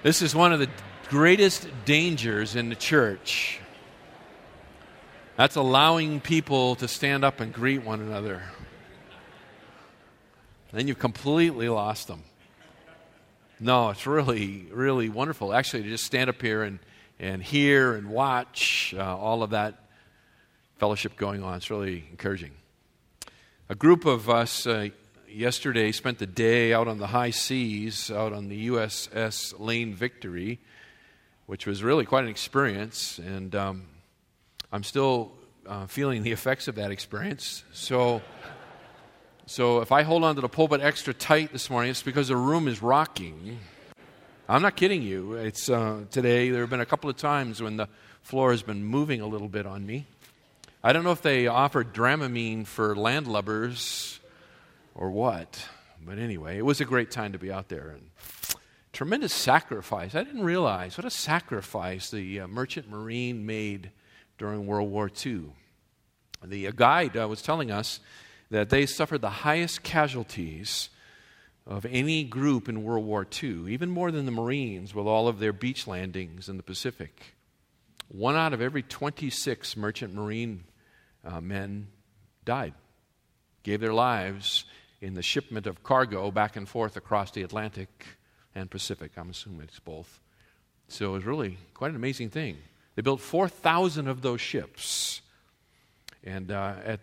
This is one of the greatest dangers in the church. That's allowing people to stand up and greet one another. Then you've completely lost them. No, it's really, really wonderful. Actually, to just stand up here and, and hear and watch uh, all of that fellowship going on, it's really encouraging. A group of us uh, yesterday spent the day out on the high seas, out on the USS Lane Victory, which was really quite an experience. And um, I'm still uh, feeling the effects of that experience. So, so if I hold on to the pulpit extra tight this morning, it's because the room is rocking. I'm not kidding you. It's uh, today. There have been a couple of times when the floor has been moving a little bit on me. I don't know if they offered Dramamine for landlubbers or what. But anyway, it was a great time to be out there. And tremendous sacrifice. I didn't realize what a sacrifice the uh, merchant marine made during World War II. The uh, guide uh, was telling us that they suffered the highest casualties of any group in World War II, even more than the Marines with all of their beach landings in the Pacific. One out of every 26 merchant marine uh, men died, gave their lives in the shipment of cargo back and forth across the Atlantic and Pacific. I'm assuming it's both. So it was really quite an amazing thing. They built 4,000 of those ships. And uh, at,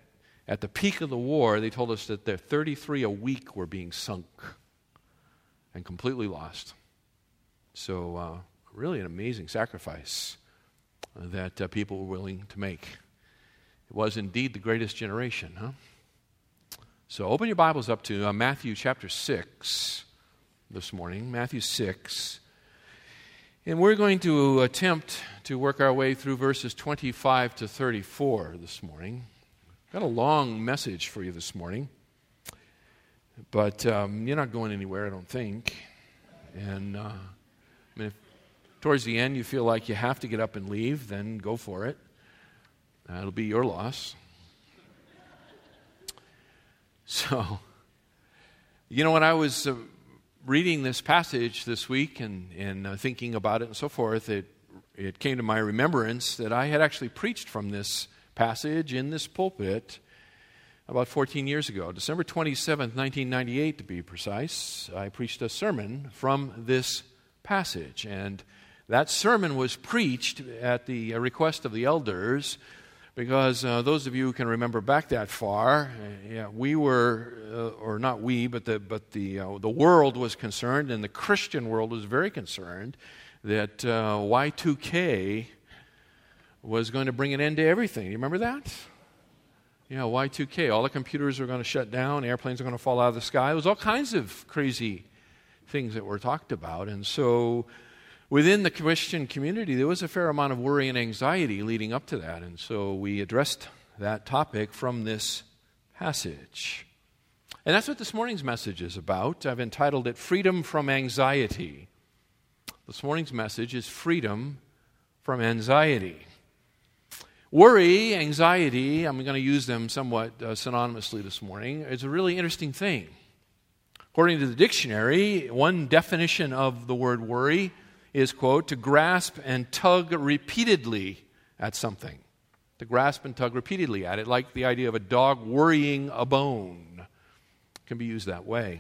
at the peak of the war, they told us that there 33 a week were being sunk and completely lost. So, uh, really, an amazing sacrifice that uh, people were willing to make. It was indeed the greatest generation, huh? So open your Bibles up to uh, Matthew chapter 6 this morning. Matthew 6. And we're going to attempt to work our way through verses 25 to 34 this morning. Got a long message for you this morning, but um, you're not going anywhere, I don't think. And uh, I mean, if towards the end you feel like you have to get up and leave, then go for it. Uh, it'll be your loss. So, you know, when I was uh, reading this passage this week and, and uh, thinking about it and so forth, it, it came to my remembrance that I had actually preached from this passage in this pulpit about 14 years ago. December 27th, 1998, to be precise, I preached a sermon from this passage. And that sermon was preached at the uh, request of the elders because uh, those of you who can remember back that far, uh, yeah, we were, uh, or not we, but the but the uh, the world was concerned, and the Christian world was very concerned that uh, Y2K was going to bring an end to everything. You remember that? Yeah, Y2K. All the computers are going to shut down. Airplanes are going to fall out of the sky. It was all kinds of crazy things that were talked about, and so within the Christian community, there was a fair amount of worry and anxiety leading up to that. And so we addressed that topic from this passage. And that's what this morning's message is about. I've entitled it Freedom from Anxiety. This morning's message is Freedom from Anxiety. Worry, anxiety, I'm going to use them somewhat uh, synonymously this morning, is a really interesting thing. According to the dictionary, one definition of the word worry is, quote, to grasp and tug repeatedly at something. To grasp and tug repeatedly at it, like the idea of a dog worrying a bone, can be used that way.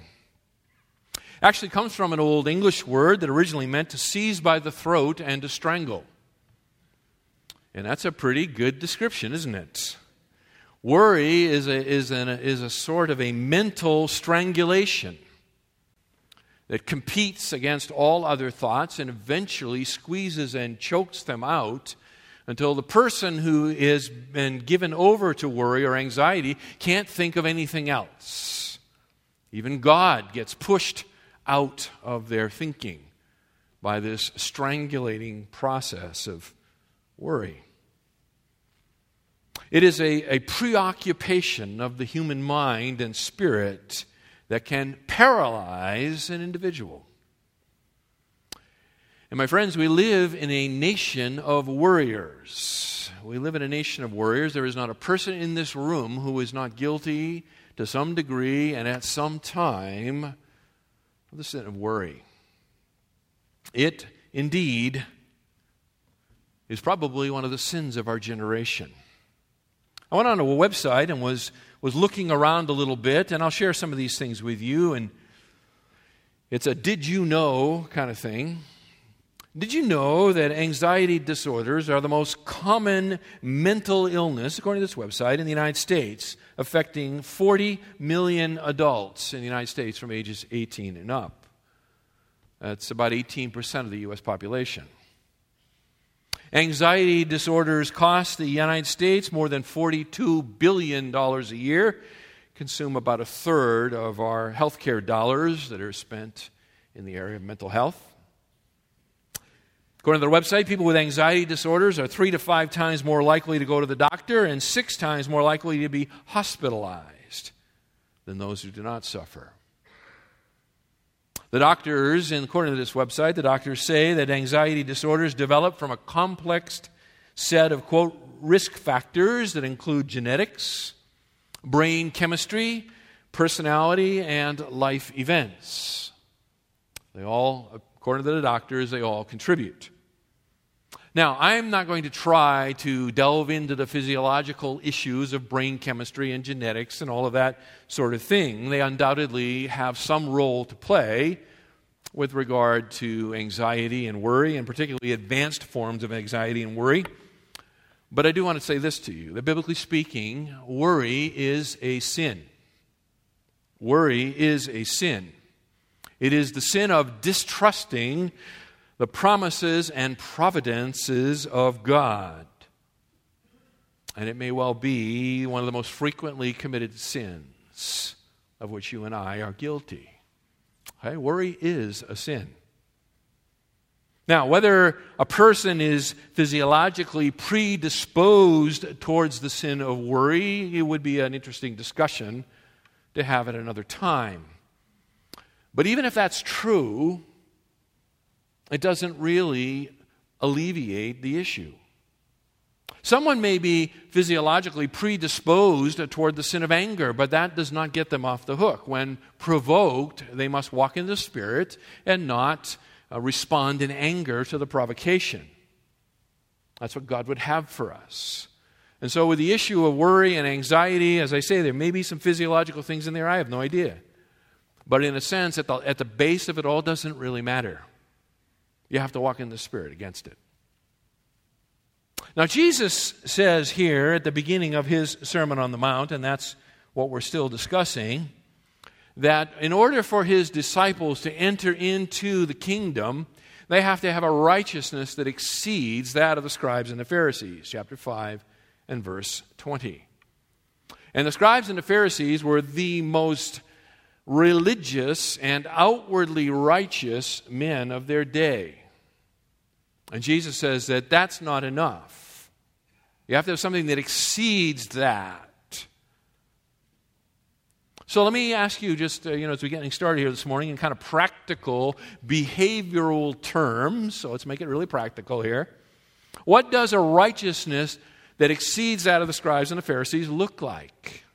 Actually comes from an old English word that originally meant to seize by the throat and to strangle. And that's a pretty good description, isn't it? Worry is a, is, an, is a sort of a mental strangulation that competes against all other thoughts and eventually squeezes and chokes them out until the person who has been given over to worry or anxiety can't think of anything else. Even God gets pushed out of their thinking by this strangulating process of worry. It is a, a preoccupation of the human mind and spirit that can paralyze an individual. And my friends, we live in a nation of worriers. We live in a nation of worriers. There is not a person in this room who is not guilty to some degree and at some time of the sin of worry. It indeed is probably one of the sins of our generation. I went on a website and was, was looking around a little bit, and I'll share some of these things with you. And it's a did you know kind of thing. Did you know that anxiety disorders are the most common mental illness, according to this website, in the United States, affecting 40 million adults in the United States from ages 18 and up? That's about 18% of the U.S. population. Anxiety disorders cost the United States more than $42 billion a year, consume about a third of our healthcare dollars that are spent in the area of mental health. According to their website, people with anxiety disorders are three to five times more likely to go to the doctor and six times more likely to be hospitalized than those who do not suffer. The doctors, according to this website, the doctors say that anxiety disorders develop from a complex set of, quote, risk factors that include genetics, brain chemistry, personality, and life events. They all, according to the doctors, they all contribute. Now, I'm not going to try to delve into the physiological issues of brain chemistry and genetics and all of that sort of thing. They undoubtedly have some role to play with regard to anxiety and worry, and particularly advanced forms of anxiety and worry. But I do want to say this to you that biblically speaking, worry is a sin. Worry is a sin. It is the sin of distrusting the promises and providences of God. And it may well be one of the most frequently committed sins of which you and I are guilty. Okay? Worry is a sin. Now, whether a person is physiologically predisposed towards the sin of worry, it would be an interesting discussion to have at another time. But even if that's true, it doesn't really alleviate the issue. Someone may be physiologically predisposed toward the sin of anger, but that does not get them off the hook. When provoked, they must walk in the Spirit and not uh, respond in anger to the provocation. That's what God would have for us. And so, with the issue of worry and anxiety, as I say, there may be some physiological things in there. I have no idea. But in a sense, at the, at the base of it all, doesn't really matter. You have to walk in the Spirit against it. Now, Jesus says here at the beginning of his Sermon on the Mount, and that's what we're still discussing, that in order for his disciples to enter into the kingdom, they have to have a righteousness that exceeds that of the scribes and the Pharisees. Chapter 5 and verse 20. And the scribes and the Pharisees were the most religious and outwardly righteous men of their day. And Jesus says that that's not enough. You have to have something that exceeds that. So let me ask you, just uh, you know, as we're getting started here this morning, in kind of practical behavioral terms. So let's make it really practical here. What does a righteousness that exceeds that of the scribes and the Pharisees look like?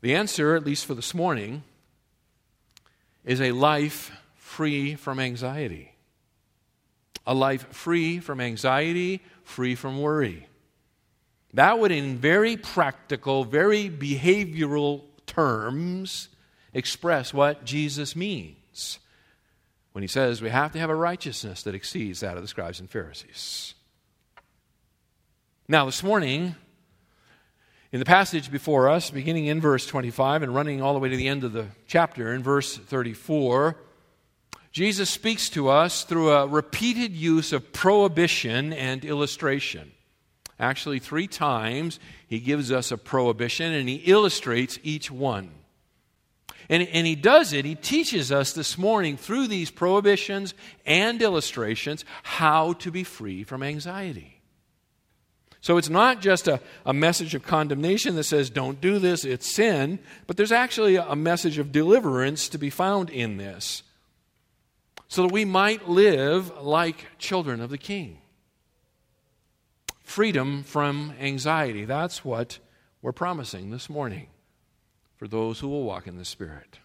The answer, at least for this morning, is a life free from anxiety. A life free from anxiety, free from worry. That would, in very practical, very behavioral terms, express what Jesus means when he says we have to have a righteousness that exceeds that of the scribes and Pharisees. Now, this morning, in the passage before us, beginning in verse 25 and running all the way to the end of the chapter, in verse 34, Jesus speaks to us through a repeated use of prohibition and illustration. Actually, three times he gives us a prohibition and he illustrates each one. And, and he does it, he teaches us this morning through these prohibitions and illustrations how to be free from anxiety. So it's not just a, a message of condemnation that says, don't do this, it's sin, but there's actually a message of deliverance to be found in this so that we might live like children of the King. Freedom from anxiety. That's what we're promising this morning for those who will walk in the Spirit.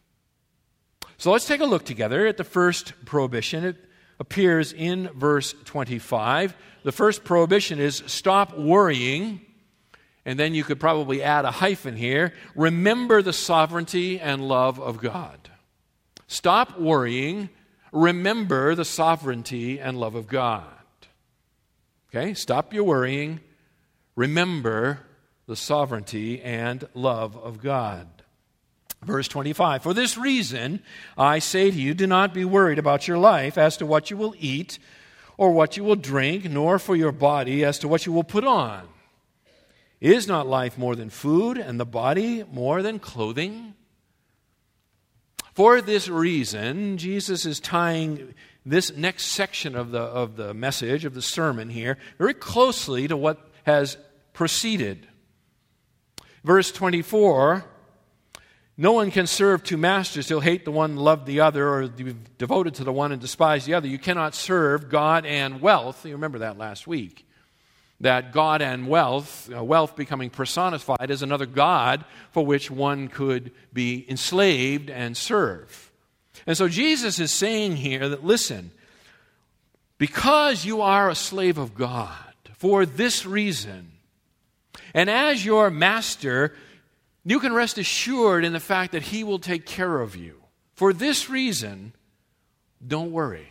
So let's take a look together at the first prohibition. It appears in verse 25. The first prohibition is stop worrying. And then you could probably add a hyphen here. Remember the sovereignty and love of God. Stop worrying. Remember the sovereignty and love of God. Okay? Stop your worrying. Remember the sovereignty and love of God. Verse 25 For this reason, I say to you, do not be worried about your life as to what you will eat or what you will drink, nor for your body as to what you will put on. Is not life more than food, and the body more than clothing? For this reason, Jesus is tying this next section of the, of the message, of the sermon here, very closely to what has preceded. Verse 24 no one can serve two masters. He'll hate the one, and love the other, or be devoted to the one and despise the other. You cannot serve God and wealth. You remember that last week. That God and wealth, uh, wealth becoming personified as another God for which one could be enslaved and serve. And so Jesus is saying here that, listen, because you are a slave of God, for this reason, and as your master, you can rest assured in the fact that He will take care of you. For this reason, don't worry.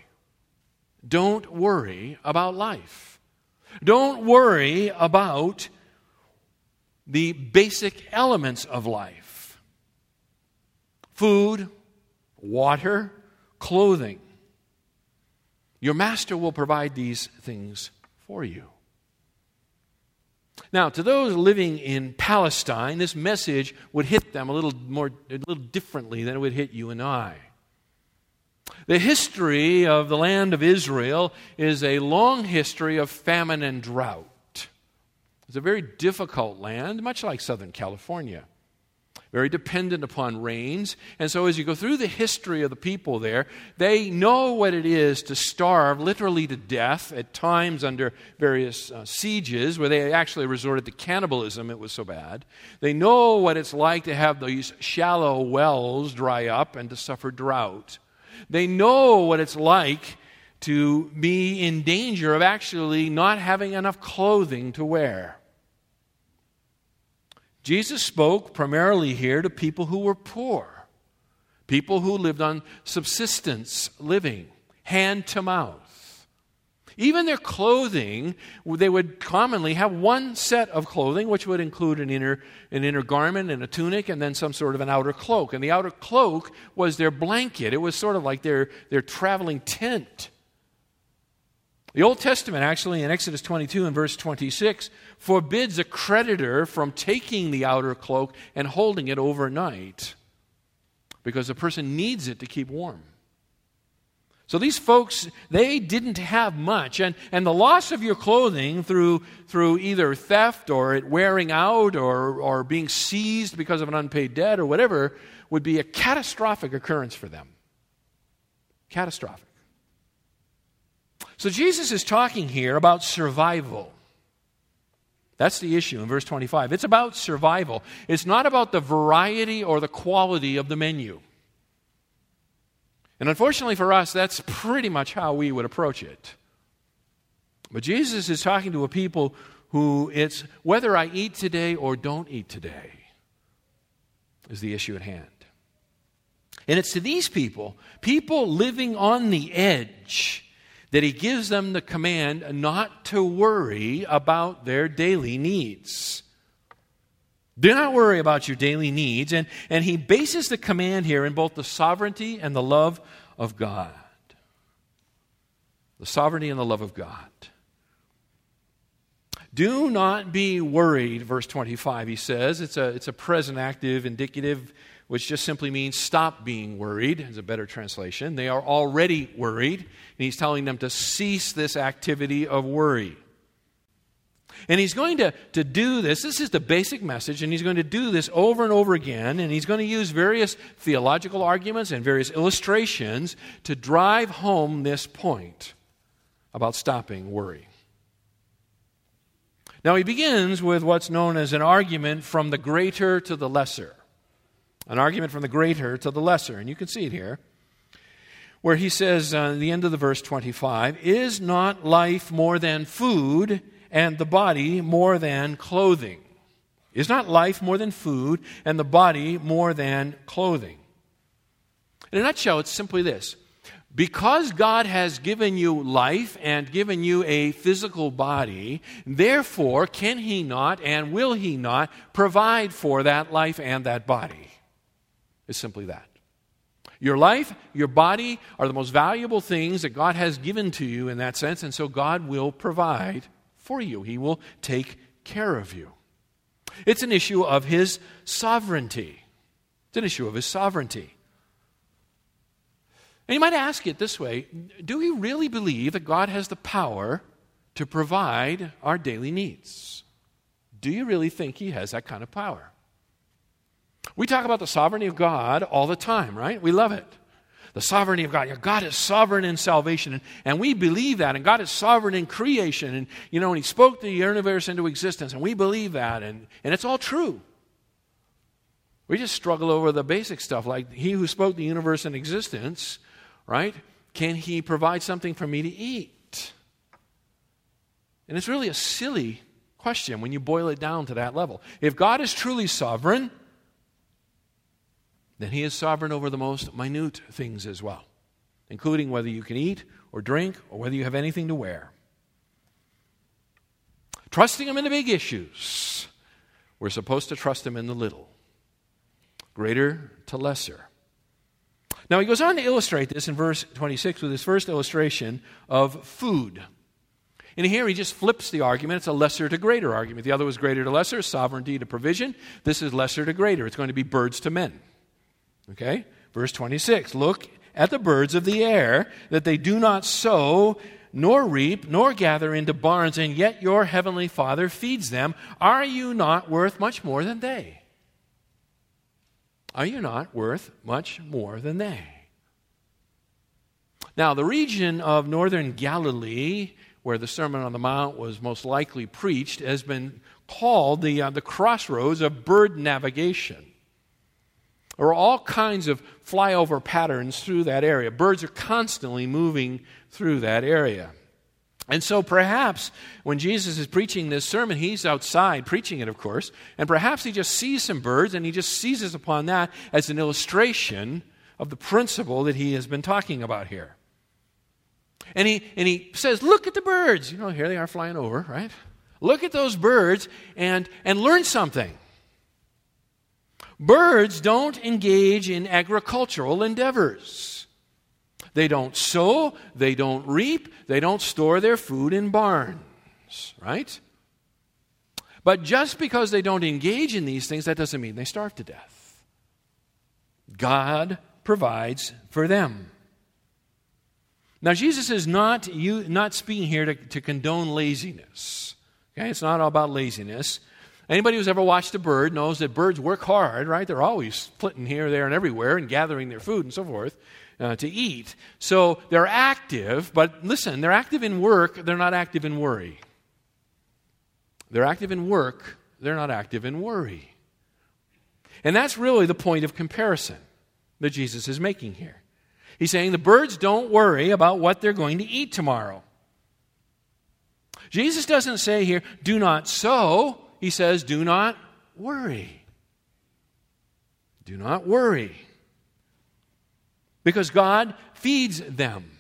Don't worry about life. Don't worry about the basic elements of life food, water, clothing. Your master will provide these things for you. Now, to those living in Palestine, this message would hit them a little more, a little differently than it would hit you and I. The history of the land of Israel is a long history of famine and drought. It's a very difficult land, much like Southern California very dependent upon rains. And so, as you go through the history of the people there, they know what it is to starve literally to death, at times under various uh, sieges where they actually resorted to cannibalism, it was so bad. They know what it's like to have these shallow wells dry up and to suffer drought. They know what it's like to be in danger of actually not having enough clothing to wear. Jesus spoke primarily here to people who were poor, people who lived on subsistence living, hand to mouth. Even their clothing, they would commonly have one set of clothing, which would include an inner, an inner garment and a tunic, and then some sort of an outer cloak. And the outer cloak was their blanket, it was sort of like their, their traveling tent. The Old Testament, actually, in Exodus 22 and verse 26, forbids a creditor from taking the outer cloak and holding it overnight because the person needs it to keep warm. So these folks, they didn't have much. And, and the loss of your clothing through, through either theft or it wearing out or, or being seized because of an unpaid debt or whatever would be a catastrophic occurrence for them. Catastrophic. So Jesus is talking here about survival. That's the issue in verse 25. It's about survival. It's not about the variety or the quality of the menu. And unfortunately for us, that's pretty much how we would approach it. But Jesus is talking to a people who it's whether I eat today or don't eat today is the issue at hand. And it's to these people, people living on the edge, that he gives them the command not to worry about their daily needs. Do not worry about your daily needs. And, and he bases the command here in both the sovereignty and the love of God. The sovereignty and the love of God. Do not be worried, verse 25, he says. It's a, it's a present active, indicative which just simply means stop being worried, is a better translation. They are already worried, and he's telling them to cease this activity of worry. And he's going to, to do this. This is the basic message, and he's going to do this over and over again. And he's going to use various theological arguments and various illustrations to drive home this point about stopping worry. Now, he begins with what's known as an argument from the greater to the lesser. An argument from the greater to the lesser. And you can see it here, where he says, uh, the end of the verse 25, Is not life more than food? And the body more than clothing? Is not life more than food and the body more than clothing? In a nutshell, it's simply this. Because God has given you life and given you a physical body, therefore, can He not and will He not provide for that life and that body? It's simply that. Your life, your body are the most valuable things that God has given to you in that sense, and so God will provide for you, He will take care of you. It's an issue of His sovereignty. It's an issue of His sovereignty. And you might ask it this way Do we really believe that God has the power to provide our daily needs? Do you really think He has that kind of power? We talk about the sovereignty of God all the time, right? We love it the sovereignty of God. God is sovereign in salvation, and, and we believe that. And God is sovereign in creation. And, you know, and He spoke the universe into existence, and we believe that. And, and it's all true. We just struggle over the basic stuff like He who spoke the universe in existence, right? Can He provide something for me to eat? And it's really a silly question when you boil it down to that level. If God is truly sovereign, then He is sovereign over the most minute things as well, including whether you can eat or drink or whether you have anything to wear. Trusting Him in the big issues, we're supposed to trust Him in the little, greater to lesser. Now, he goes on to illustrate this in verse 26 with his first illustration of food. And here he just flips the argument. It's a lesser to greater argument. The other was greater to lesser, sovereignty to provision. This is lesser to greater. It's going to be birds to men. Okay? Verse 26 Look at the birds of the air, that they do not sow, nor reap, nor gather into barns, and yet your heavenly Father feeds them. Are you not worth much more than they? Are you not worth much more than they? Now, the region of northern Galilee, where the Sermon on the Mount was most likely preached, has been called the, uh, the crossroads of bird navigation. There are all kinds of flyover patterns through that area. Birds are constantly moving through that area. And so perhaps when Jesus is preaching this sermon, he's outside preaching it, of course, and perhaps he just sees some birds and he just seizes upon that as an illustration of the principle that he has been talking about here. And he, and he says, Look at the birds. You know, here they are flying over, right? Look at those birds and, and learn something. Birds don't engage in agricultural endeavors. They don't sow, they don't reap, they don't store their food in barns, right? But just because they don't engage in these things, that doesn't mean they starve to death. God provides for them. Now, Jesus is not, you, not speaking here to, to condone laziness. Okay? It's not all about laziness. Anybody who's ever watched a bird knows that birds work hard, right? They're always flitting here, there, and everywhere and gathering their food and so forth uh, to eat. So they're active, but listen, they're active in work, they're not active in worry. They're active in work, they're not active in worry. And that's really the point of comparison that Jesus is making here. He's saying the birds don't worry about what they're going to eat tomorrow. Jesus doesn't say here, do not sow he says, do not worry. Do not worry. Because God feeds them.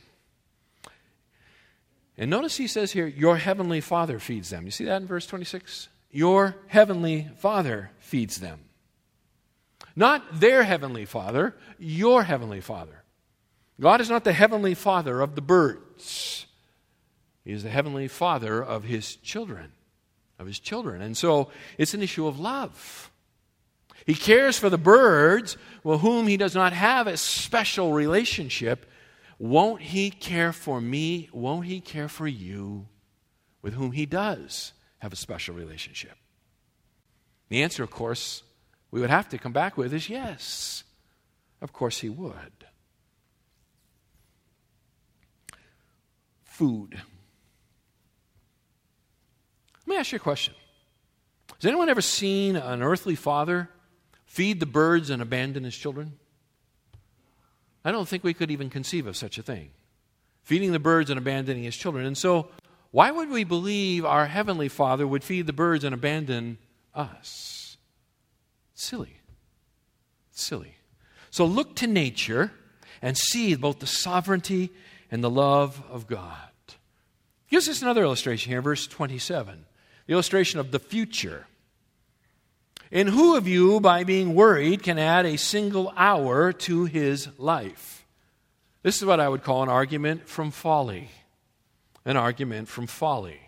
And notice he says here, Your heavenly Father feeds them. You see that in verse 26? Your heavenly Father feeds them. Not their heavenly Father, your heavenly Father. God is not the heavenly Father of the birds, He is the heavenly Father of His children of his children. And so it's an issue of love. He cares for the birds with whom he does not have a special relationship. Won't he care for me? Won't he care for you with whom he does have a special relationship? The answer, of course, we would have to come back with is yes. Of course, he would. Food. Let me ask you a question. Has anyone ever seen an earthly father feed the birds and abandon his children? I don't think we could even conceive of such a thing. Feeding the birds and abandoning his children. And so, why would we believe our Heavenly Father would feed the birds and abandon us? silly. silly. So, look to nature and see both the sovereignty and the love of God. Here's us another illustration here, verse 27. The illustration of the future. And who of you, by being worried, can add a single hour to his life? This is what I would call an argument from folly. An argument from folly.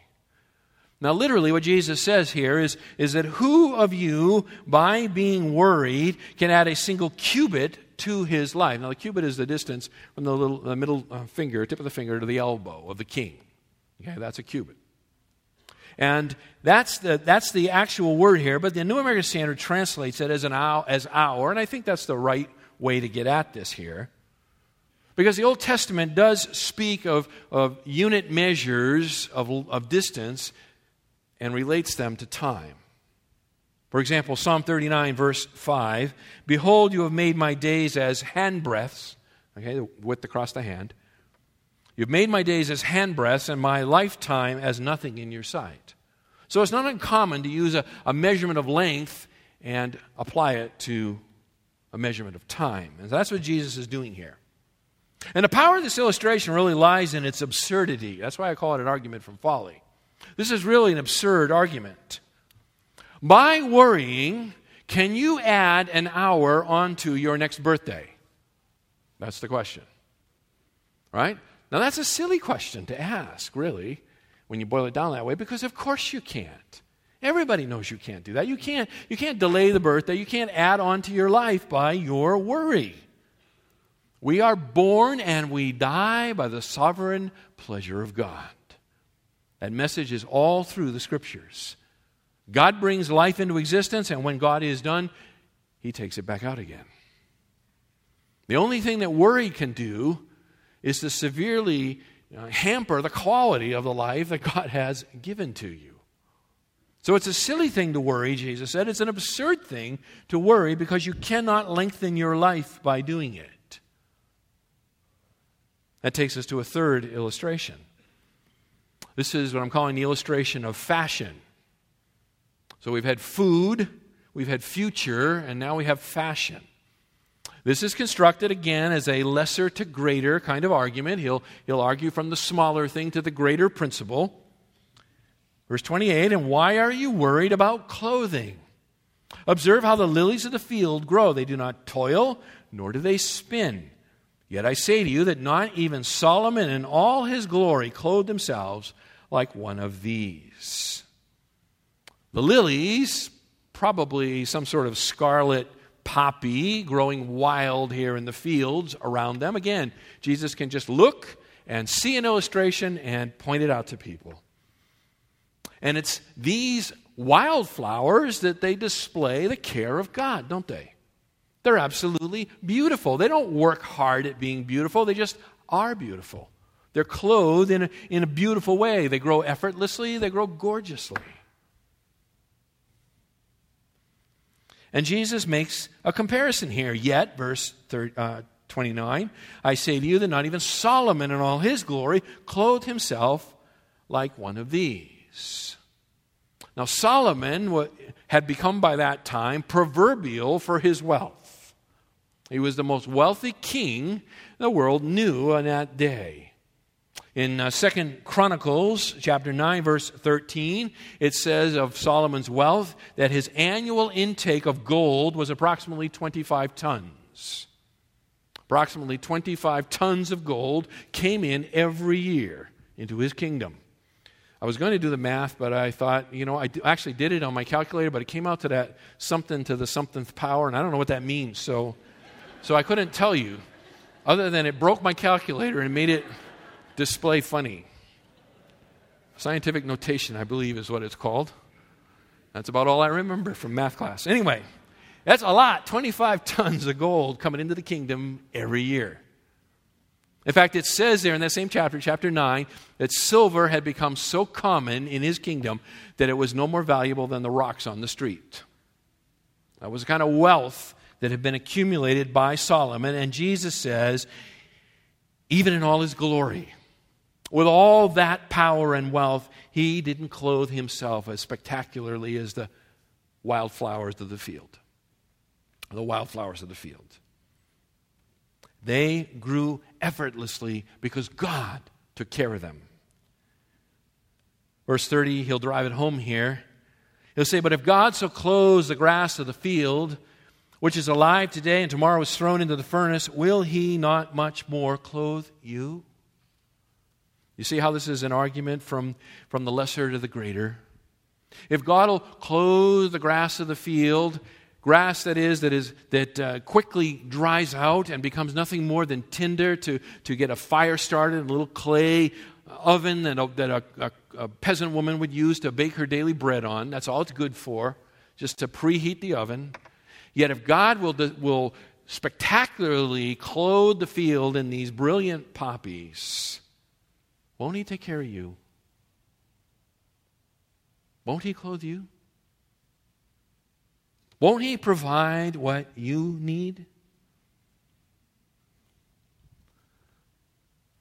Now, literally, what Jesus says here is, is that who of you, by being worried, can add a single cubit to his life? Now, the cubit is the distance from the, little, the middle uh, finger, tip of the finger, to the elbow of the king. Okay, that's a cubit. And that's the, that's the actual word here, but the New American Standard translates it as an hour, as hour, and I think that's the right way to get at this here. Because the Old Testament does speak of, of unit measures of, of distance and relates them to time. For example, Psalm 39, verse 5 Behold, you have made my days as handbreadths, okay, the width across the hand, You've made my days as handbreadths and my lifetime as nothing in your sight. So it's not uncommon to use a, a measurement of length and apply it to a measurement of time. And that's what Jesus is doing here. And the power of this illustration really lies in its absurdity. That's why I call it an argument from folly. This is really an absurd argument. By worrying, can you add an hour onto your next birthday? That's the question. Right? Now, that's a silly question to ask, really, when you boil it down that way, because of course you can't. Everybody knows you can't do that. You can't, you can't delay the birthday. You can't add on to your life by your worry. We are born and we die by the sovereign pleasure of God. That message is all through the scriptures. God brings life into existence, and when God is done, He takes it back out again. The only thing that worry can do is to severely uh, hamper the quality of the life that God has given to you. So it's a silly thing to worry, Jesus said. It's an absurd thing to worry because you cannot lengthen your life by doing it. That takes us to a third illustration. This is what I'm calling the illustration of fashion. So we've had food, we've had future, and now we have fashion. This is constructed again as a lesser to greater kind of argument. He'll, he'll argue from the smaller thing to the greater principle. Verse 28 And why are you worried about clothing? Observe how the lilies of the field grow. They do not toil, nor do they spin. Yet I say to you that not even Solomon in all his glory clothed themselves like one of these. The lilies, probably some sort of scarlet poppy growing wild here in the fields around them. Again, Jesus can just look and see an illustration and point it out to people. And it's these wildflowers that they display the care of God, don't they? They're absolutely beautiful. They don't work hard at being beautiful, they just are beautiful. They're clothed in a, in a beautiful way. They grow effortlessly, they grow gorgeously. And Jesus makes a comparison here. Yet, verse 30, uh, 29, I say to you that not even Solomon in all his glory clothed himself like one of these. Now, Solomon had become by that time proverbial for his wealth. He was the most wealthy king the world knew on that day. In uh, Second Chronicles chapter 9 verse 13, it says of Solomon's wealth that his annual intake of gold was approximately 25 tons. Approximately 25 tons of gold came in every year into his kingdom. I was going to do the math, but I thought, you know, I actually did it on my calculator, but it came out to that something to the somethingth power, and I don't know what that means. So, so I couldn't tell you, other than it broke my calculator and made it display funny. Scientific notation, I believe, is what it's called. That's about all I remember from math class. Anyway, that's a lot 25 tons of gold coming into the kingdom every year. In fact, it says there in that same chapter, chapter 9, that silver had become so common in his kingdom that it was no more valuable than the rocks on the street. That was the kind of wealth that had been accumulated by Solomon. And Jesus says, even in all his glory, with all that power and wealth, he didn't clothe himself as spectacularly as the wildflowers of the field. The wildflowers of the field. They grew effortlessly because God took care of them. Verse 30, he'll drive it home here. He'll say, But if God so clothes the grass of the field, which is alive today and tomorrow is thrown into the furnace, will he not much more clothe you? You see how this is an argument from, from the lesser to the greater? If God will clothe the grass of the field, grass that is that is that uh, quickly dries out and becomes nothing more than tinder to, to get a fire started, a little clay oven that, a, that a, a, a peasant woman would use to bake her daily bread on. That's all it's good for, just to preheat the oven. Yet if God will, will spectacularly clothe the field in these brilliant poppies, won't He take care of you? Won't He clothe you? Won't He provide what you need?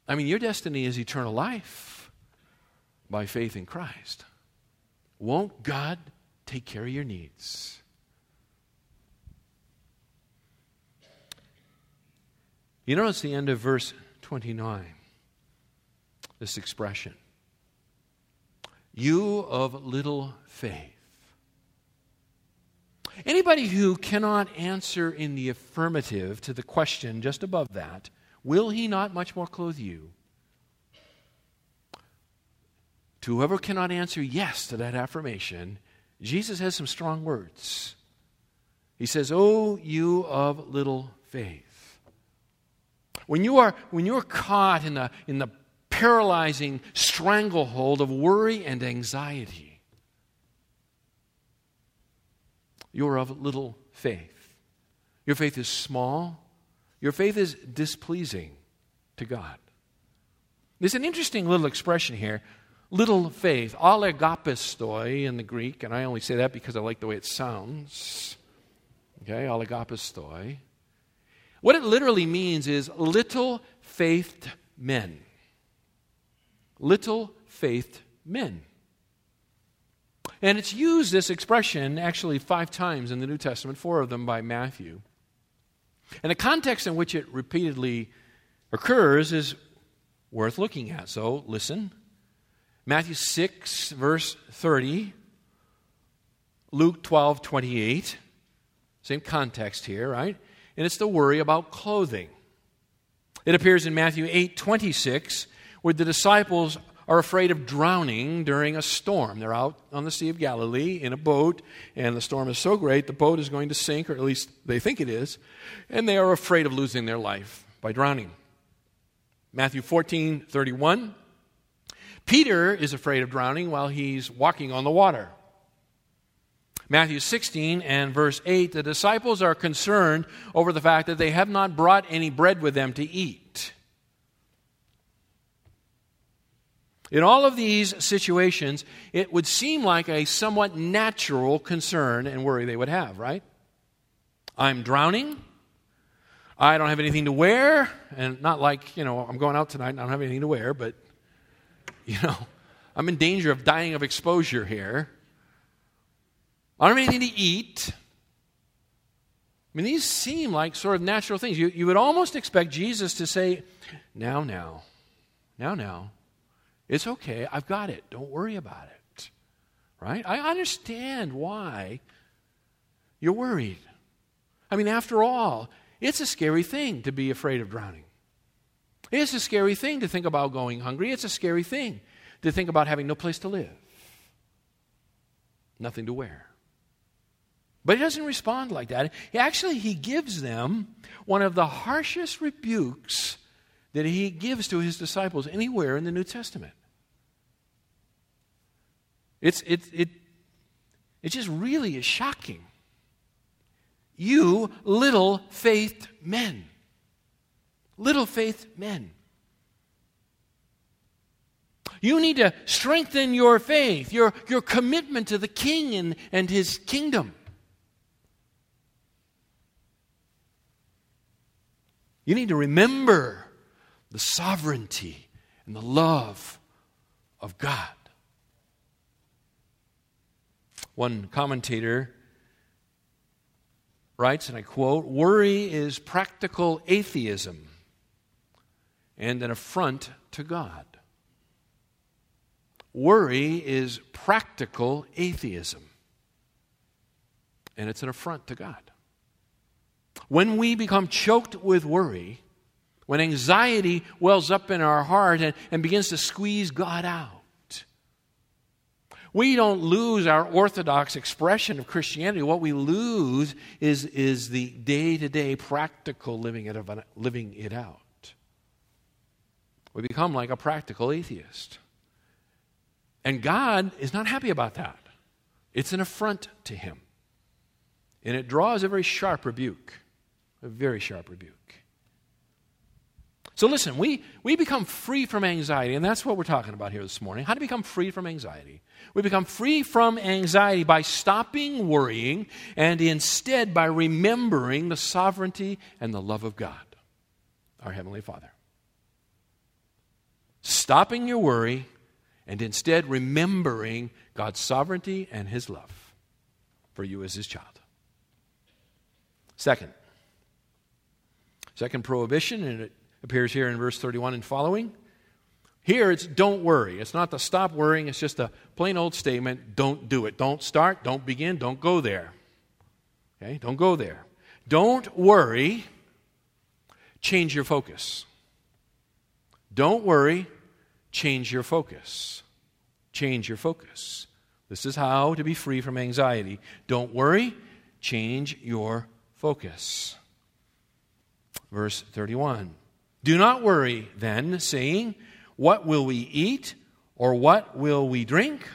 I mean, your destiny is eternal life by faith in Christ. Won't God take care of your needs? You notice the end of verse 29 this expression. You of little faith. Anybody who cannot answer in the affirmative to the question just above that, will he not much more clothe you? To whoever cannot answer yes to that affirmation, Jesus has some strong words. He says, Oh, you of little faith. When you are, when you are caught in the, in the paralyzing stranglehold of worry and anxiety. You're of little faith. Your faith is small. Your faith is displeasing to God. There's an interesting little expression here little faith, oligopistoi in the Greek, and I only say that because I like the way it sounds. Okay, oligopistoi. What it literally means is little faithed men little faith men. And it's used, this expression, actually five times in the New Testament, four of them by Matthew. And the context in which it repeatedly occurs is worth looking at. So listen. Matthew 6, verse 30. Luke 12, 28. Same context here, right? And it's the worry about clothing. It appears in Matthew 8, 26 where the disciples are afraid of drowning during a storm. They're out on the Sea of Galilee in a boat, and the storm is so great the boat is going to sink, or at least they think it is, and they are afraid of losing their life by drowning. Matthew 14 31. Peter is afraid of drowning while he's walking on the water. Matthew 16 and verse 8, the disciples are concerned over the fact that they have not brought any bread with them to eat. In all of these situations, it would seem like a somewhat natural concern and worry they would have, right? I'm drowning. I don't have anything to wear. And not like, you know, I'm going out tonight and I don't have anything to wear, but, you know, I'm in danger of dying of exposure here. I don't have anything to eat. I mean, these seem like sort of natural things. You, you would almost expect Jesus to say, Now, now, now, now, it's okay. I've got it. Don't worry about it. Right? I understand why you're worried. I mean, after all, it's a scary thing to be afraid of drowning. It's a scary thing to think about going hungry. It's a scary thing to think about having no place to live, nothing to wear. But he doesn't respond like that. He actually, he gives them one of the harshest rebukes that he gives to his disciples anywhere in the New Testament. It's, it, it, it just really is shocking. You little faith men. Little faith men. You need to strengthen your faith, your, your commitment to the king and, and his kingdom. You need to remember the sovereignty and the love of God. One commentator writes, and I quote Worry is practical atheism and an affront to God. Worry is practical atheism, and it's an affront to God. When we become choked with worry, when anxiety wells up in our heart and, and begins to squeeze God out. We don't lose our orthodox expression of Christianity. What we lose is, is the day to day practical living it, living it out. We become like a practical atheist. And God is not happy about that. It's an affront to Him. And it draws a very sharp rebuke, a very sharp rebuke. So listen, we, we become free from anxiety, and that's what we're talking about here this morning. How to become free from anxiety. We become free from anxiety by stopping worrying and instead by remembering the sovereignty and the love of God, our Heavenly Father. Stopping your worry and instead remembering God's sovereignty and His love for you as His child. Second, second prohibition, and it appears here in verse 31 and following. Here it's don't worry. It's not the stop worrying, it's just a plain old statement don't do it. Don't start, don't begin, don't go there. Okay? Don't go there. Don't worry, change your focus. Don't worry, change your focus. Change your focus. This is how to be free from anxiety. Don't worry, change your focus. Verse 31. Do not worry then, saying, What will we eat? Or what will we drink?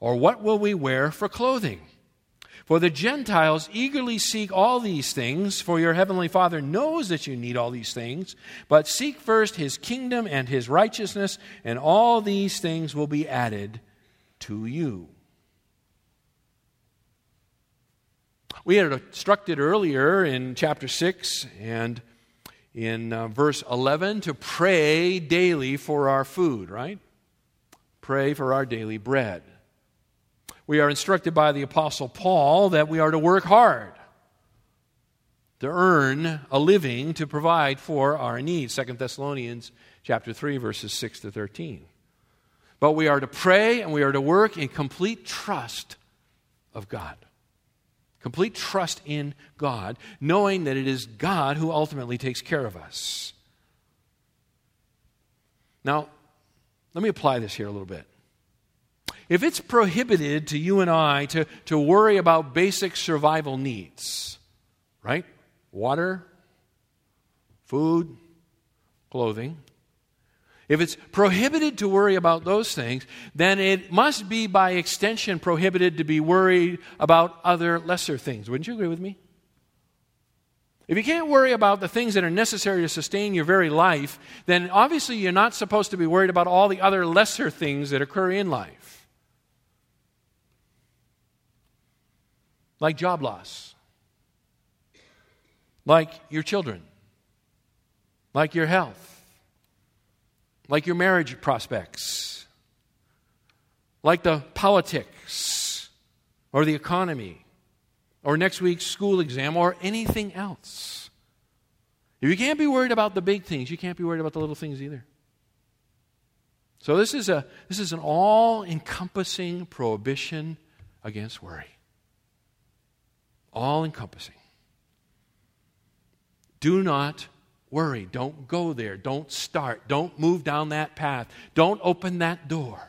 Or what will we wear for clothing? For the Gentiles eagerly seek all these things, for your heavenly Father knows that you need all these things. But seek first his kingdom and his righteousness, and all these things will be added to you. We had instructed earlier in chapter 6 and in uh, verse 11 to pray daily for our food, right? Pray for our daily bread. We are instructed by the Apostle Paul that we are to work hard to earn a living to provide for our needs. 2 Thessalonians chapter 3 verses 6 to 13. But we are to pray and we are to work in complete trust of God. Complete trust in God, knowing that it is God who ultimately takes care of us. Now, let me apply this here a little bit. If it's prohibited to you and I to, to worry about basic survival needs, right? Water, food, clothing, if it's prohibited to worry about those things, then it must be by extension prohibited to be worried about other lesser things. Wouldn't you agree with me? If you can't worry about the things that are necessary to sustain your very life, then obviously you're not supposed to be worried about all the other lesser things that occur in life. Like job loss, like your children, like your health like your marriage prospects, like the politics or the economy or next week's school exam or anything else. If you can't be worried about the big things, you can't be worried about the little things either. So this is a this is an all-encompassing prohibition against worry. All encompassing. Do not worry. Don't go there. Don't start. Don't move down that path. Don't open that door.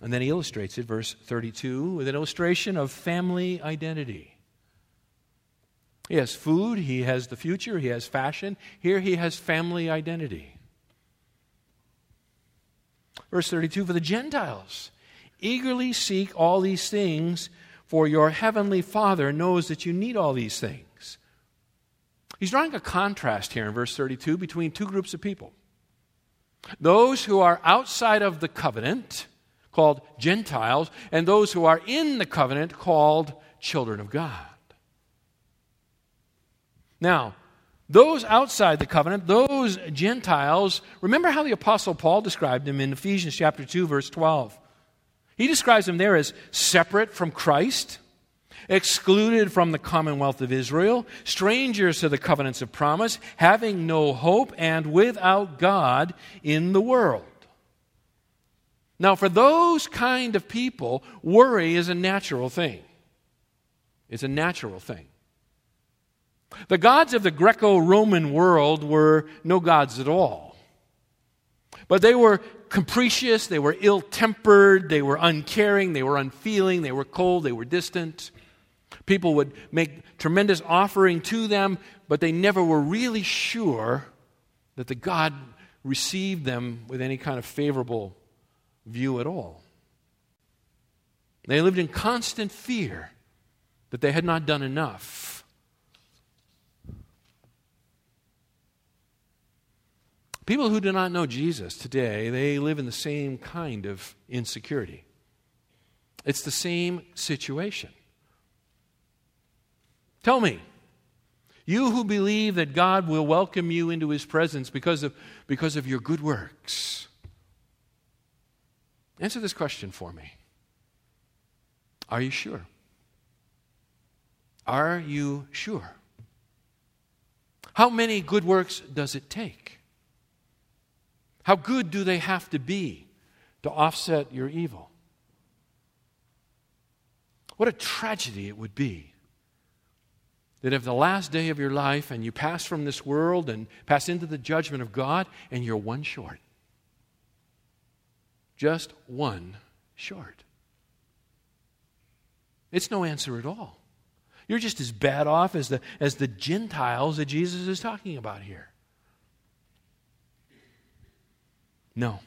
And then he illustrates it, verse 32, with an illustration of family identity. He has food, he has the future, he has fashion. Here he has family identity. Verse 32 For the Gentiles eagerly seek all these things for your heavenly Father knows that you need all these things. He's drawing a contrast here in verse 32 between two groups of people those who are outside of the covenant, called Gentiles, and those who are in the covenant, called children of God. Now, those outside the covenant, those Gentiles, remember how the Apostle Paul described them in Ephesians chapter 2, verse 12. He describes them there as separate from Christ, excluded from the commonwealth of Israel, strangers to the covenants of promise, having no hope, and without God in the world. Now, for those kind of people, worry is a natural thing. It's a natural thing. The gods of the Greco Roman world were no gods at all. But they were capricious, they were ill tempered, they were uncaring, they were unfeeling, they were cold, they were distant. People would make tremendous offering to them, but they never were really sure that the God received them with any kind of favorable view at all. They lived in constant fear that they had not done enough People who do not know Jesus today, they live in the same kind of insecurity. It's the same situation. Tell me, you who believe that God will welcome you into his presence because of, because of your good works, answer this question for me. Are you sure? Are you sure? How many good works does it take? How good do they have to be to offset your evil? What a tragedy it would be that if the last day of your life and you pass from this world and pass into the judgment of God and you're one short. Just one short. It's no answer at all. You're just as bad off as the, as the Gentiles that Jesus is talking about here. No.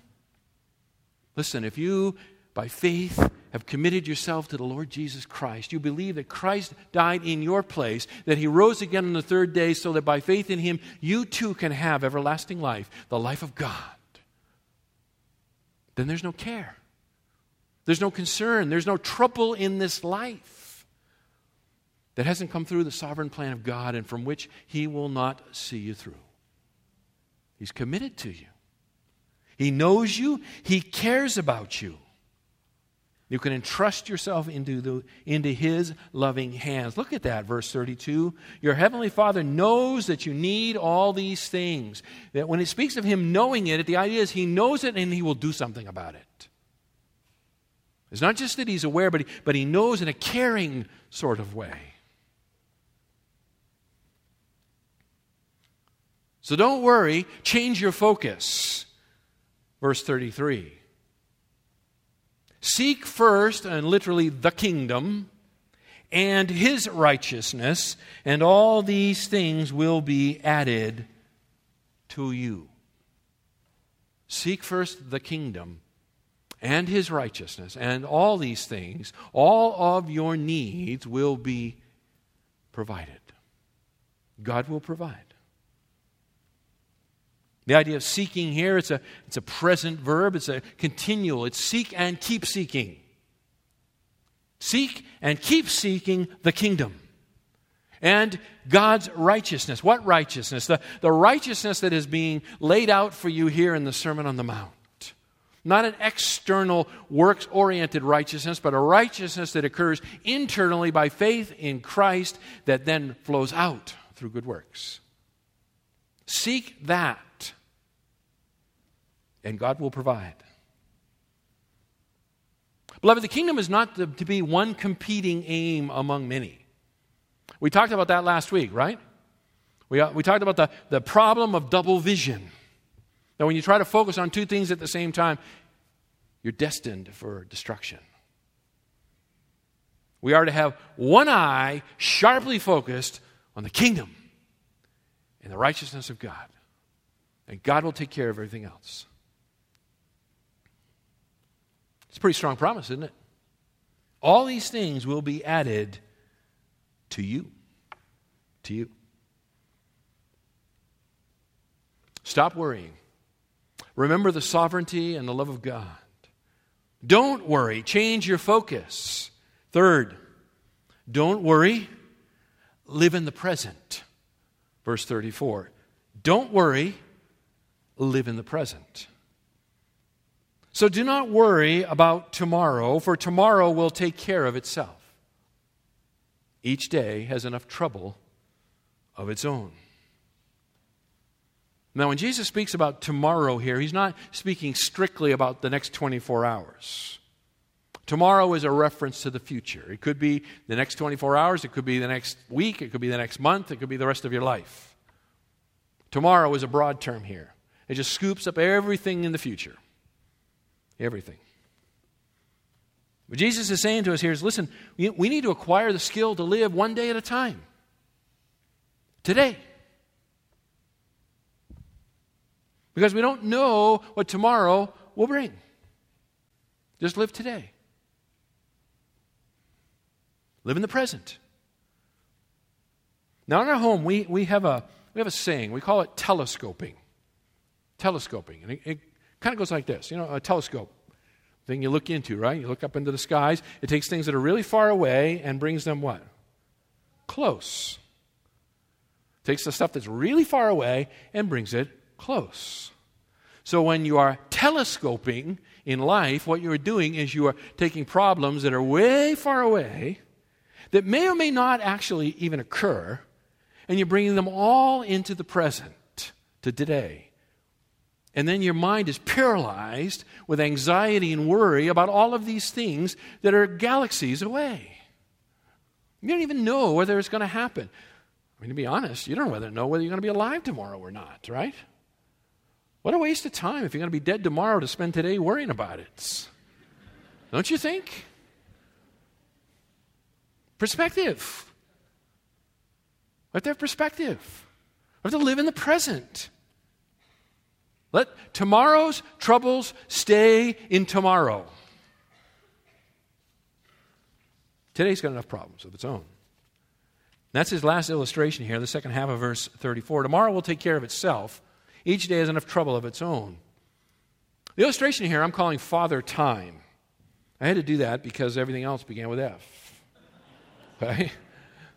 Listen, if you, by faith, have committed yourself to the Lord Jesus Christ, you believe that Christ died in your place, that he rose again on the third day, so that by faith in him, you too can have everlasting life, the life of God, then there's no care. There's no concern. There's no trouble in this life that hasn't come through the sovereign plan of God and from which he will not see you through. He's committed to you. He knows you, He cares about you. You can entrust yourself into, the, into His loving hands. Look at that, verse 32. Your Heavenly Father knows that you need all these things. That when it speaks of Him knowing it, the idea is He knows it and He will do something about it. It's not just that He's aware, but He, but he knows in a caring sort of way. So don't worry, change your focus. Verse 33. Seek first, and literally the kingdom, and his righteousness, and all these things will be added to you. Seek first the kingdom and his righteousness, and all these things, all of your needs will be provided. God will provide. The idea of seeking here, it's a, it's a present verb, it's a continual. It's seek and keep seeking. Seek and keep seeking the kingdom and God's righteousness. What righteousness? The, the righteousness that is being laid out for you here in the Sermon on the Mount. Not an external, works oriented righteousness, but a righteousness that occurs internally by faith in Christ that then flows out through good works. Seek that and God will provide. Beloved, the kingdom is not to, to, be one competing aim among many. We talked about that last week, right? We, uh, we talked about the, the problem of double vision. That when you try to focus on two things at the same time, you're destined for destruction. We are to have one eye sharply focused on the kingdom and the righteousness of God. And God will take care of everything else. It's a pretty strong promise, isn't it? All these things will be added to you. To you. Stop worrying. Remember the sovereignty and the love of God. Don't worry. Change your focus. Third, don't worry. Live in the present. Verse 34. Don't worry. Live in the present. So do not worry about tomorrow, for tomorrow will take care of itself. Each day has enough trouble of its own. Now, when Jesus speaks about tomorrow here, he's not speaking strictly about the next 24 hours. Tomorrow is a reference to the future. It could be the next 24 hours, it could be the next week, it could be the next month, it could be the rest of your life. Tomorrow is a broad term here. It just scoops up everything in the future. Everything. What Jesus is saying to us here is listen, we need to acquire the skill to live one day at a time. Today. Because we don't know what tomorrow will bring. Just live today. Live in the present. Now, in our home, we, we, have a, we have a saying. We call it telescoping. Telescoping. And it, it kind of goes like this you know, a telescope thing you look into, right? You look up into the skies. It takes things that are really far away and brings them what? Close. It takes the stuff that's really far away and brings it close. So when you are telescoping in life, what you are doing is you are taking problems that are way far away, that may or may not actually even occur, and you're bringing them all into the present, to today. And then your mind is paralyzed with anxiety and worry about all of these things that are galaxies away. You don't even know whether it's going to happen. I mean, to be honest, you don't know whether you're going to be alive tomorrow or not, right? What a waste of time if you're going to be dead tomorrow to spend today worrying about it. Don't you think? Perspective. We have to have perspective. We have to live in the present. Let tomorrow's troubles stay in tomorrow. Today's got enough problems of its own. That's his last illustration here, the second half of verse 34. Tomorrow will take care of itself. Each day has enough trouble of its own. The illustration here I'm calling Father Time. I had to do that because everything else began with F. Okay?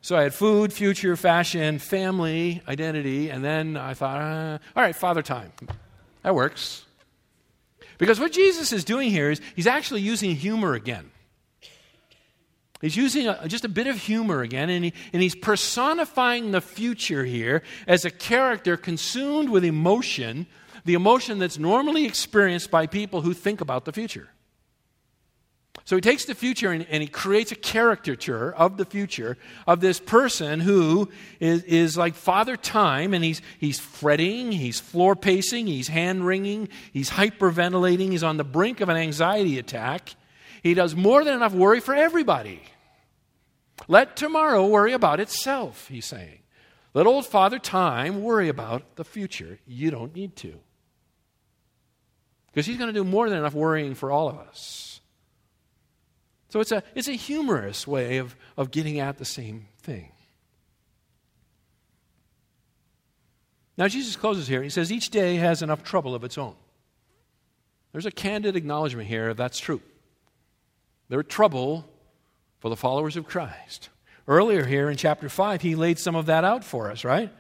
So I had food, future, fashion, family, identity, and then I thought, uh, all right, Father Time. That works. Because what Jesus is doing here is he's actually using humor again. He's using a, just a bit of humor again, and, he, and he's personifying the future here as a character consumed with emotion, the emotion that's normally experienced by people who think about the future. So he takes the future and, and, he creates a caricature of the future of this person who is, is like Father Time, and he's, he's fretting, he's floor pacing, he's hand wringing, he's hyperventilating, he's on the brink of an anxiety attack. He does more than enough worry for everybody. Let tomorrow worry about itself, he's saying. Let old Father Time worry about the future. You don't need to. Because he's going to do more than enough worrying for all of us. So it's a, it's a humorous way of, of getting at the same thing. Now, Jesus closes here. He says, Each day has enough trouble of its own. There's a candid acknowledgement here that's true. There are trouble for the followers of Christ. Earlier here in chapter 5, he laid some of that out for us, right?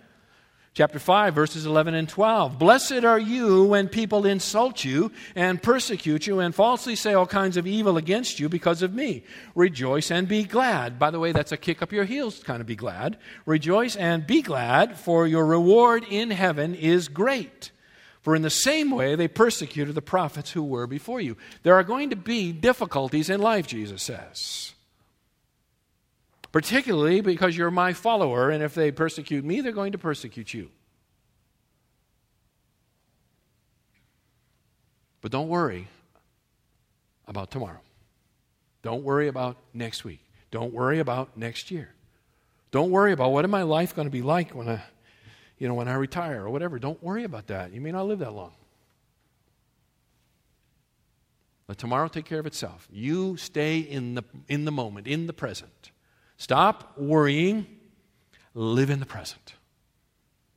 Chapter 5, verses 11 and 12. Blessed are you when people insult you and persecute you and falsely say all kinds of evil against you because of me. Rejoice and be glad. By the way, that's a kick up your heels kind of be glad. Rejoice and be glad, for your reward in heaven is great. For in the same way they persecuted the prophets who were before you. There are going to be difficulties in life, Jesus says particularly because you're my follower, and if they persecute me, they're going to persecute you. But don't worry. about tomorrow. Don't worry about next week. Don't worry about next year. Don't worry about what is my life going to be like when I, you know, when I retire or whatever. Don't worry about that. You may not live that long. Let tomorrow take care of itself. You stay in the, in the moment, in the present. Stop worrying, live in the present.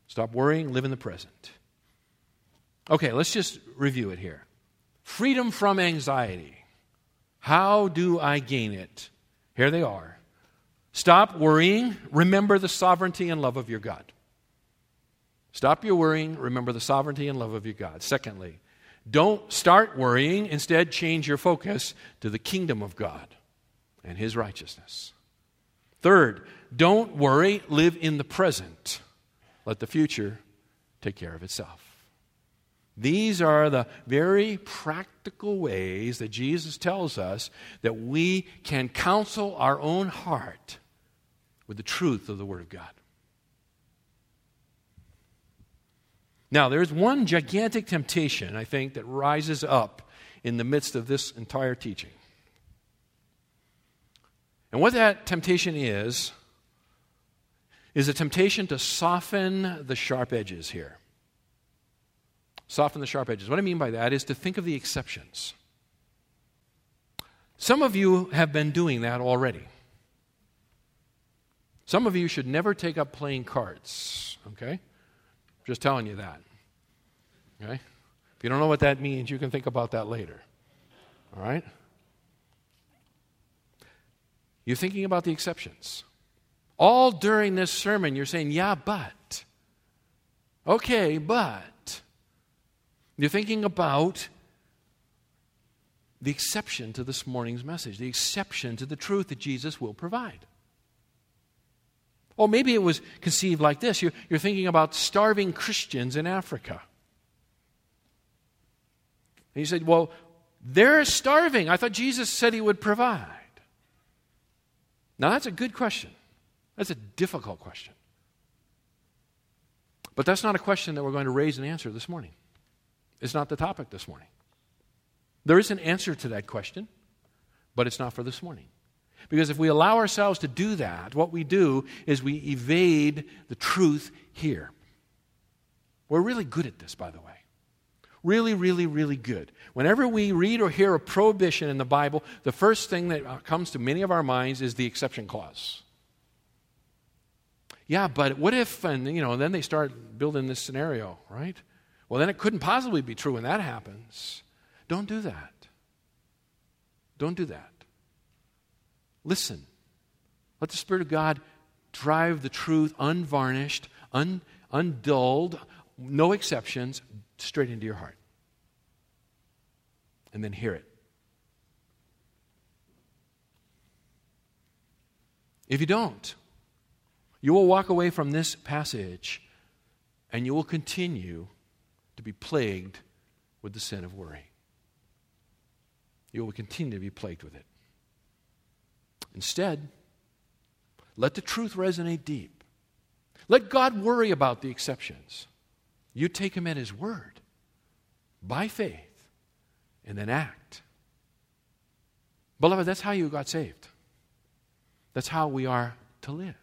Stop worrying, live in the present. Okay, let's just review it here. Freedom from anxiety. How do I gain it? Here they are. Stop worrying. Remember the sovereignty and love of your God. Stop your worrying. Remember the sovereignty and love of your God. Secondly, don't start worrying. Instead, change your focus to the kingdom of God and his righteousness. Third, don't worry. Live in the present. Let the future take care of itself. These are the very practical ways that Jesus tells us that we can counsel our own heart with the truth of the Word of God. Now, there's one gigantic temptation, I think, that rises up in the midst of this entire teaching. And what that temptation is, is a temptation to soften the sharp edges here. Soften the sharp edges. What I mean by that is to think of the exceptions. Some of you have been doing that already. Some of you should never take up playing cards, okay? Just telling you that. Okay? If you don't know what that means, you can think about that later. All right? You're thinking about the exceptions. All during this sermon, you're saying, yeah, but. Okay, but. You're thinking about the exception to this morning's message, the exception to the truth that Jesus will provide. Or maybe it was conceived like this you're, you're thinking about starving Christians in Africa. And you said, Well, they're starving. I thought Jesus said he would provide. Now, that's a good question. That's a difficult question. But that's not a question that we're going to raise and answer this morning. It's not the topic this morning. There is an answer to that question, but it's not for this morning. Because if we allow ourselves to do that, what we do is we evade the truth here. We're really good at this, by the way. Really, really, really good. Whenever we read or hear a prohibition in the Bible, the first thing that comes to many of our minds is the exception clause. Yeah, but what if, and you know, then they start building this scenario, right? Well, then it couldn't possibly be true when that happens. Don't do that. Don't do that. Listen. Let the Spirit of God drive the truth unvarnished, un, undulled, no exceptions, straight into your heart. And then hear it. If you don't, you will walk away from this passage and you will continue to be plagued with the sin of worry. You will continue to be plagued with it. Instead, let the truth resonate deep. Let God worry about the exceptions. You take Him at His word by faith and then act. Beloved, that's how you got saved. That's how we are to live.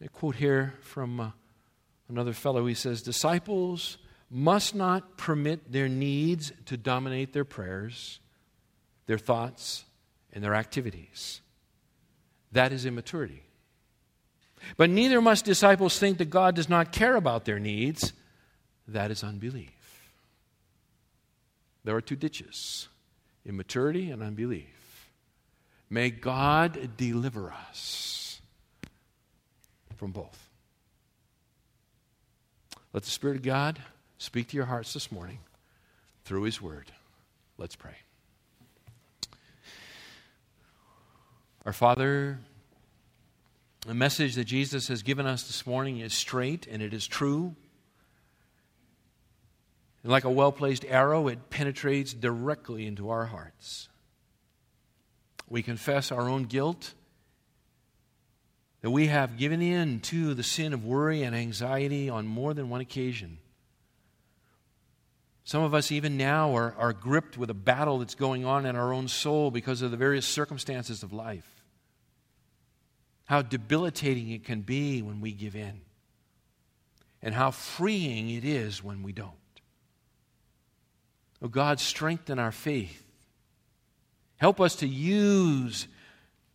A quote here from uh, another fellow. He says, Disciples must not permit their needs to dominate their prayers, their thoughts, and their activities. That is immaturity. But neither must disciples think that God does not care about their needs. That is unbelief. There are two ditches immaturity and unbelief. May God deliver us from both. Let the Spirit of God speak to your hearts this morning through His Word. Let's pray. Our Father, the message that Jesus has given us this morning is straight and it is true. And like a well placed arrow, it penetrates directly into our hearts. We confess our own guilt that we have given in to the sin of worry and anxiety on more than one occasion. Some of us, even now, are, are gripped with a battle that's going on in our own soul because of the various circumstances of life. How debilitating it can be when we give in, and how freeing it is when we don't. Oh, God, strengthen our faith. Help us to use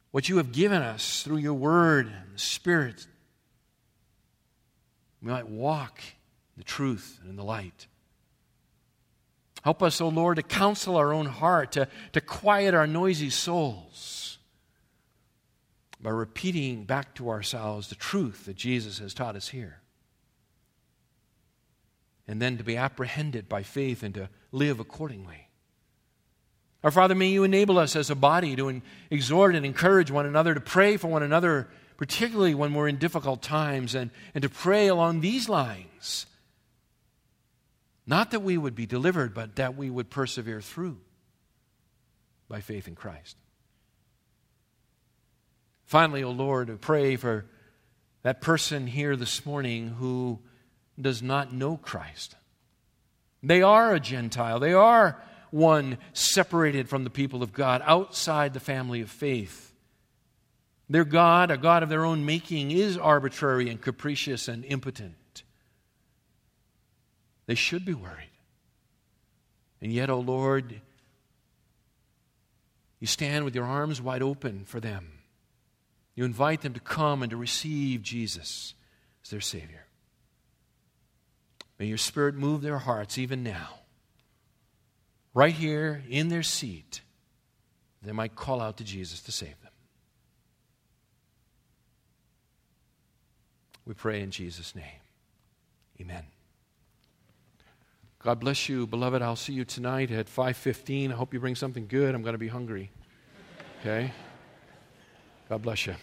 what you have given us through your word and the Spirit. We might walk in the truth and in the light. Help us, O oh Lord, to counsel our own heart, to, to quiet our noisy souls by repeating back to ourselves the truth that Jesus has taught us here. And then to be apprehended by faith and to live accordingly. Our Father, may you enable us as a body to exhort and encourage one another, to pray for one another, particularly when we're in difficult times, and, and to pray along these lines not that we would be delivered, but that we would persevere through by faith in Christ. Finally, O oh Lord, pray for that person here this morning who does not know Christ. They are a Gentile. They are one separated from the people of God, outside the family of faith. Their God, a God of their own making, is arbitrary and capricious and impotent. They should be worried. And yet, O oh Lord, you stand with your arms wide open for them. You invite them to come and to receive Jesus as their Savior. May your Spirit move their hearts even now, right here in their seat. They might call out to Jesus to save them. We pray in Jesus' name. Amen. God bless you, beloved. I'll see you tonight at 5:15. I hope you bring something good. I'm going to be hungry. Okay? God bless you.